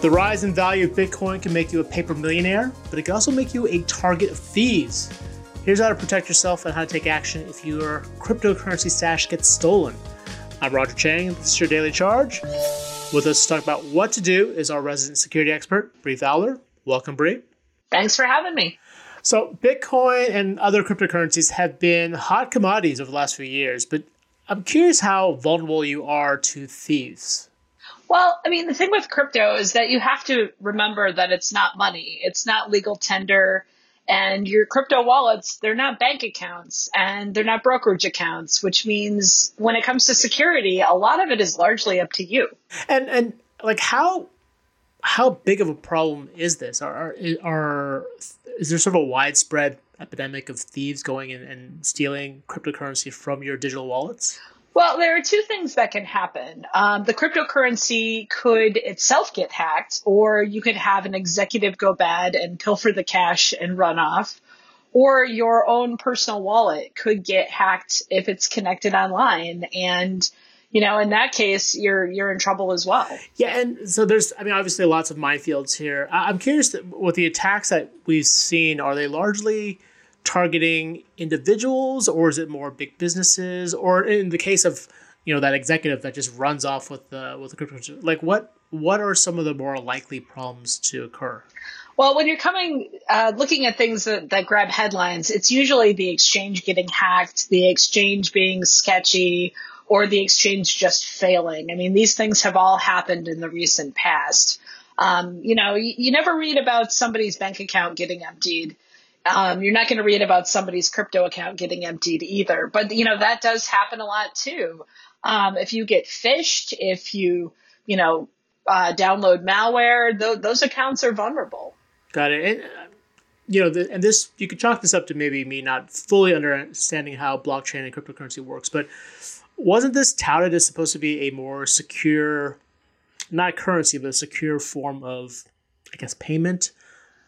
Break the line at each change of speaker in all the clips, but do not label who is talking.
The rise in value of Bitcoin can make you a paper millionaire, but it can also make you a target of thieves. Here's how to protect yourself and how to take action if your cryptocurrency stash gets stolen. I'm Roger Cheng, and this is your daily charge. With us to talk about what to do is our resident security expert, Bree Fowler. Welcome, Bree.
Thanks for having me.
So, Bitcoin and other cryptocurrencies have been hot commodities over the last few years, but I'm curious how vulnerable you are to thieves.
Well, I mean, the thing with crypto is that you have to remember that it's not money, it's not legal tender. And your crypto wallets, they're not bank accounts and they're not brokerage accounts, which means when it comes to security, a lot of it is largely up to you.
And and like how how big of a problem is this? Are are, are is there sort of a widespread epidemic of thieves going in and stealing cryptocurrency from your digital wallets?
Well, there are two things that can happen. Um, the cryptocurrency could itself get hacked, or you could have an executive go bad and pilfer the cash and run off, or your own personal wallet could get hacked if it's connected online. And you know, in that case, you're you're in trouble as well.
Yeah, and so there's, I mean, obviously lots of minefields here. I'm curious with the attacks that we've seen, are they largely targeting individuals or is it more big businesses? Or in the case of you know that executive that just runs off with the with the crypto like what what are some of the more likely problems to occur?
Well when you're coming uh, looking at things that, that grab headlines it's usually the exchange getting hacked the exchange being sketchy or the exchange just failing. I mean these things have all happened in the recent past. Um, you know you, you never read about somebody's bank account getting emptied um, you're not going to read about somebody's crypto account getting emptied either. But, you know, that does happen a lot too. Um, if you get phished, if you, you know, uh, download malware, th- those accounts are vulnerable.
Got it. And, uh, you know, the, and this, you could chalk this up to maybe me not fully understanding how blockchain and cryptocurrency works, but wasn't this touted as supposed to be a more secure, not currency, but a secure form of, I guess, payment?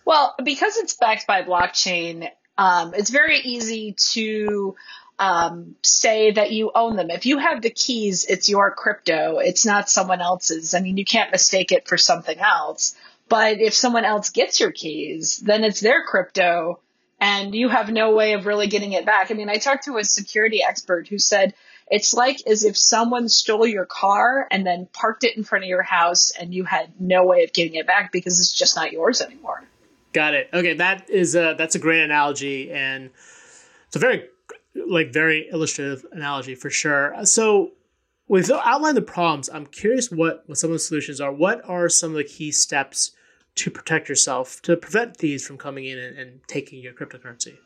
Well, because it's backed by blockchain, um, it's very easy to um, say that you own them. If you have the keys, it's your crypto. It's not someone else's. I mean, you can't mistake it for something else. But if someone else gets your keys, then it's their crypto and you have no way of really getting it back. I mean, I talked to a security expert who said it's like as if someone stole your car and then parked it in front of your house and you had no way of getting it back because it's just not yours anymore.
Got it. Okay, that is a, that's a great analogy, and it's a very like very illustrative analogy for sure. So we've outlined the problems. I'm curious what, what some of the solutions are. What are some of the key steps to protect yourself to prevent thieves from coming in and, and taking your cryptocurrency?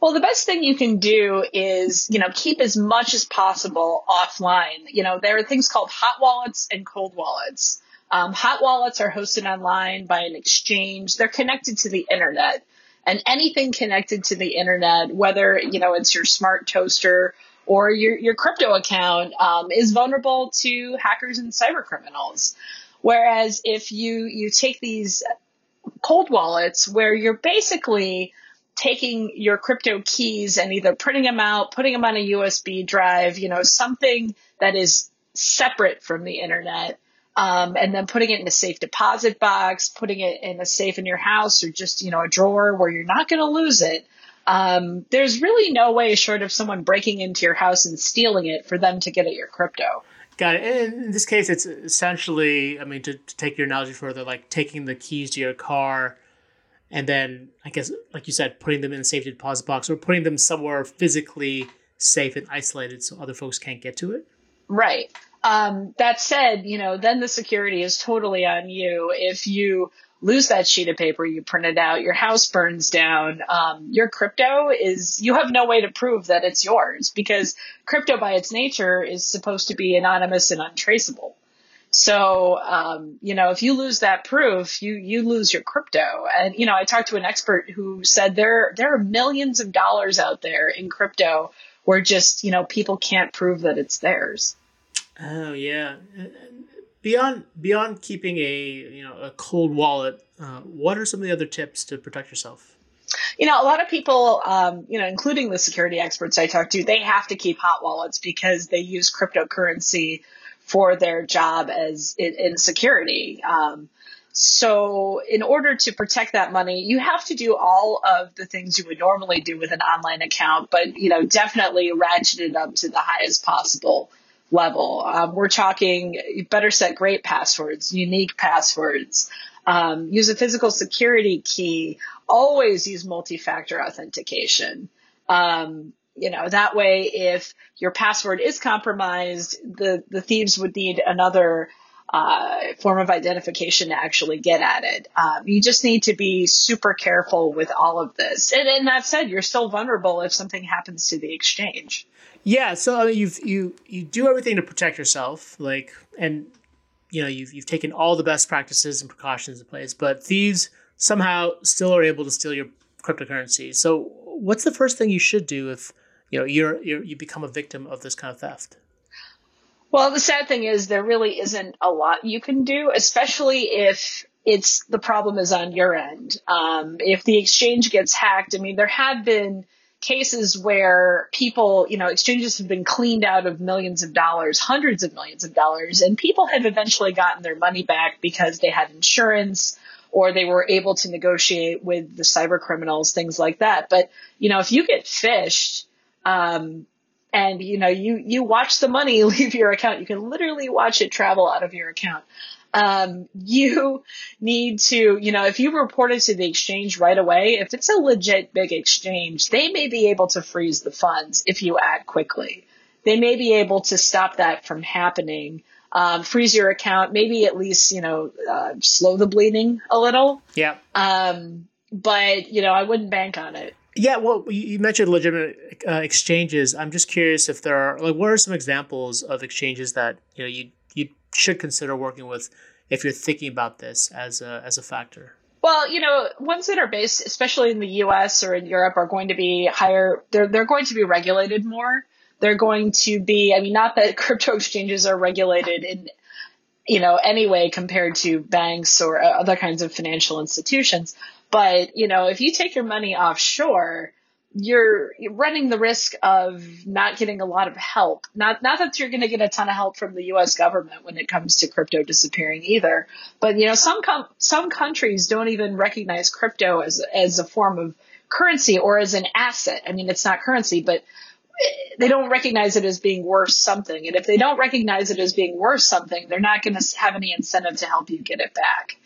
Well, the best thing you can do is, you know, keep as much as possible offline. You know, there are things called hot wallets and cold wallets. Um, hot wallets are hosted online by an exchange. They're connected to the internet and anything connected to the internet, whether, you know, it's your smart toaster or your, your crypto account, um, is vulnerable to hackers and cyber criminals. Whereas if you, you take these cold wallets where you're basically taking your crypto keys and either printing them out, putting them on a USB drive, you know, something that is separate from the internet, um, and then putting it in a safe deposit box, putting it in a safe in your house or just, you know, a drawer where you're not going to lose it. Um, there's really no way short of someone breaking into your house and stealing it for them to get at your crypto.
Got it. And in this case, it's essentially, I mean, to, to take your analogy further, like taking the keys to your car and then, I guess, like you said, putting them in a safety deposit box or putting them somewhere physically safe and isolated so other folks can't get to it.
Right. Um, that said, you know, then the security is totally on you. If you lose that sheet of paper you printed out, your house burns down, um, your crypto is, you have no way to prove that it's yours because crypto by its nature is supposed to be anonymous and untraceable. So, um, you know, if you lose that proof, you, you lose your crypto. And, you know, I talked to an expert who said there, there are millions of dollars out there in crypto where just, you know, people can't prove that it's theirs.
Oh yeah. Beyond beyond keeping a you know a cold wallet, uh, what are some of the other tips to protect yourself?
You know, a lot of people, um, you know, including the security experts I talked to, they have to keep hot wallets because they use cryptocurrency for their job as in, in security. Um, so in order to protect that money, you have to do all of the things you would normally do with an online account, but you know, definitely ratchet it up to the highest possible level. Um, we're talking you better set great passwords, unique passwords, um, use a physical security key, always use multi-factor authentication. Um, you know, that way, if your password is compromised, the, the thieves would need another uh, form of identification to actually get at it. Um, you just need to be super careful with all of this. And, and that said, you're still vulnerable if something happens to the exchange.
Yeah, so I mean, you've you you do everything to protect yourself, like, and you know you've you've taken all the best practices and precautions in place, but thieves somehow still are able to steal your cryptocurrency. So, what's the first thing you should do if you know you're, you're you become a victim of this kind of theft?
Well, the sad thing is there really isn't a lot you can do, especially if it's the problem is on your end. Um, if the exchange gets hacked, I mean, there have been cases where people, you know, exchanges have been cleaned out of millions of dollars, hundreds of millions of dollars, and people have eventually gotten their money back because they had insurance or they were able to negotiate with the cyber criminals, things like that. But, you know, if you get phished, um, and you know you you watch the money leave your account. You can literally watch it travel out of your account. Um, you need to you know if you report it to the exchange right away if it's a legit big exchange they may be able to freeze the funds if you act quickly. They may be able to stop that from happening. Um, freeze your account maybe at least you know uh, slow the bleeding a little.
Yeah.
Um, but you know i wouldn't bank on it
yeah, well, you mentioned legitimate uh, exchanges. I'm just curious if there are like what are some examples of exchanges that you know you you should consider working with if you're thinking about this as a as a factor.
Well, you know, ones that are based, especially in the U.S. or in Europe, are going to be higher. They're they're going to be regulated more. They're going to be. I mean, not that crypto exchanges are regulated in you know any way compared to banks or other kinds of financial institutions but, you know, if you take your money offshore, you're, running the risk of not getting a lot of help. Not, not that you're going to get a ton of help from the U.S. government when it comes to crypto disappearing either. But, you know, some, com- some countries don't even recognize crypto as, as a form of currency or as an asset. I mean, it's not currency, but eh, they don't recognize it as being worth something. And if they don't recognize it as being worth something, they're not going to have any incentive to help you get it back.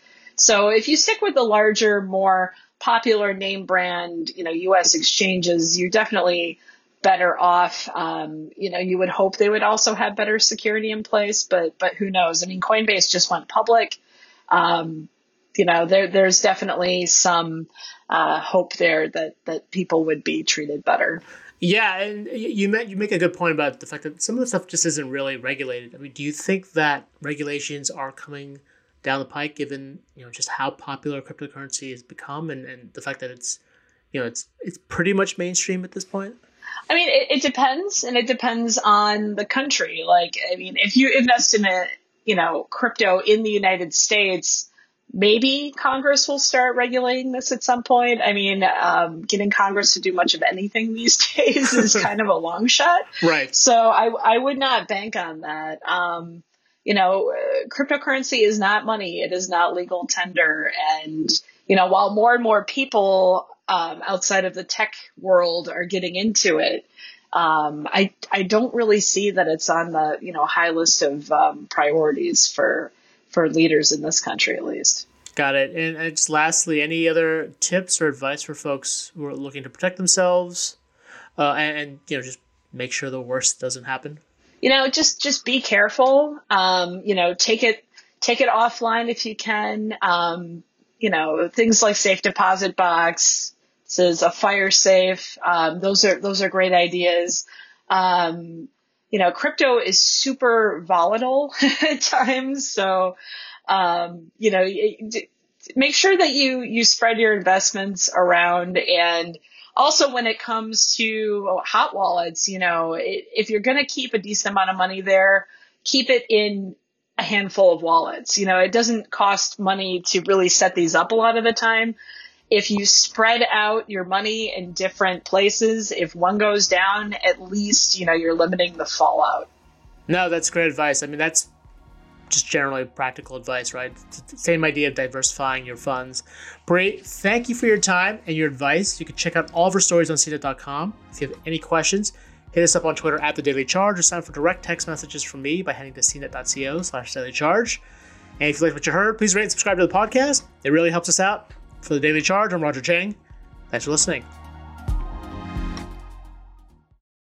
So if you stick with the larger, more popular name brand, you know, U.S. exchanges, you're definitely better off. Um, you know, you would hope they would also have better security in place, but but who knows? I mean, Coinbase just went public. Um, you know, there there's definitely some uh, hope there that that people would be treated better.
Yeah, and you met, you make a good point about the fact that some of the stuff just isn't really regulated. I mean, do you think that regulations are coming? Down the pike, given you know just how popular cryptocurrency has become and, and the fact that it's you know it's it's pretty much mainstream at this point?
I mean, it, it depends, and it depends on the country. Like, I mean, if you invest in a you know crypto in the United States, maybe Congress will start regulating this at some point. I mean, um, getting Congress to do much of anything these days is kind of a long shot.
Right.
So I I would not bank on that. Um, you know, uh, cryptocurrency is not money. It is not legal tender. And, you know, while more and more people um, outside of the tech world are getting into it, um, I, I don't really see that it's on the, you know, high list of um, priorities for, for leaders in this country, at least.
Got it. And just lastly, any other tips or advice for folks who are looking to protect themselves uh, and, and, you know, just make sure the worst doesn't happen?
You know, just just be careful. Um, you know, take it take it offline if you can. Um, you know, things like safe deposit box, a fire safe. Um, those are those are great ideas. Um, you know, crypto is super volatile at times, so um, you know, make sure that you you spread your investments around and also when it comes to oh, hot wallets, you know, if you're going to keep a decent amount of money there, keep it in a handful of wallets. You know, it doesn't cost money to really set these up a lot of the time. If you spread out your money in different places, if one goes down, at least, you know, you're limiting the fallout.
No, that's great advice. I mean, that's just generally practical advice, right? Same idea of diversifying your funds. Bree, thank you for your time and your advice. You can check out all of our stories on CNET.com. If you have any questions, hit us up on Twitter at the Daily Charge or sign up for direct text messages from me by heading to cnet.co slash daily charge. And if you like what you heard, please rate and subscribe to the podcast. It really helps us out. For the Daily Charge, I'm Roger Cheng. Thanks for listening.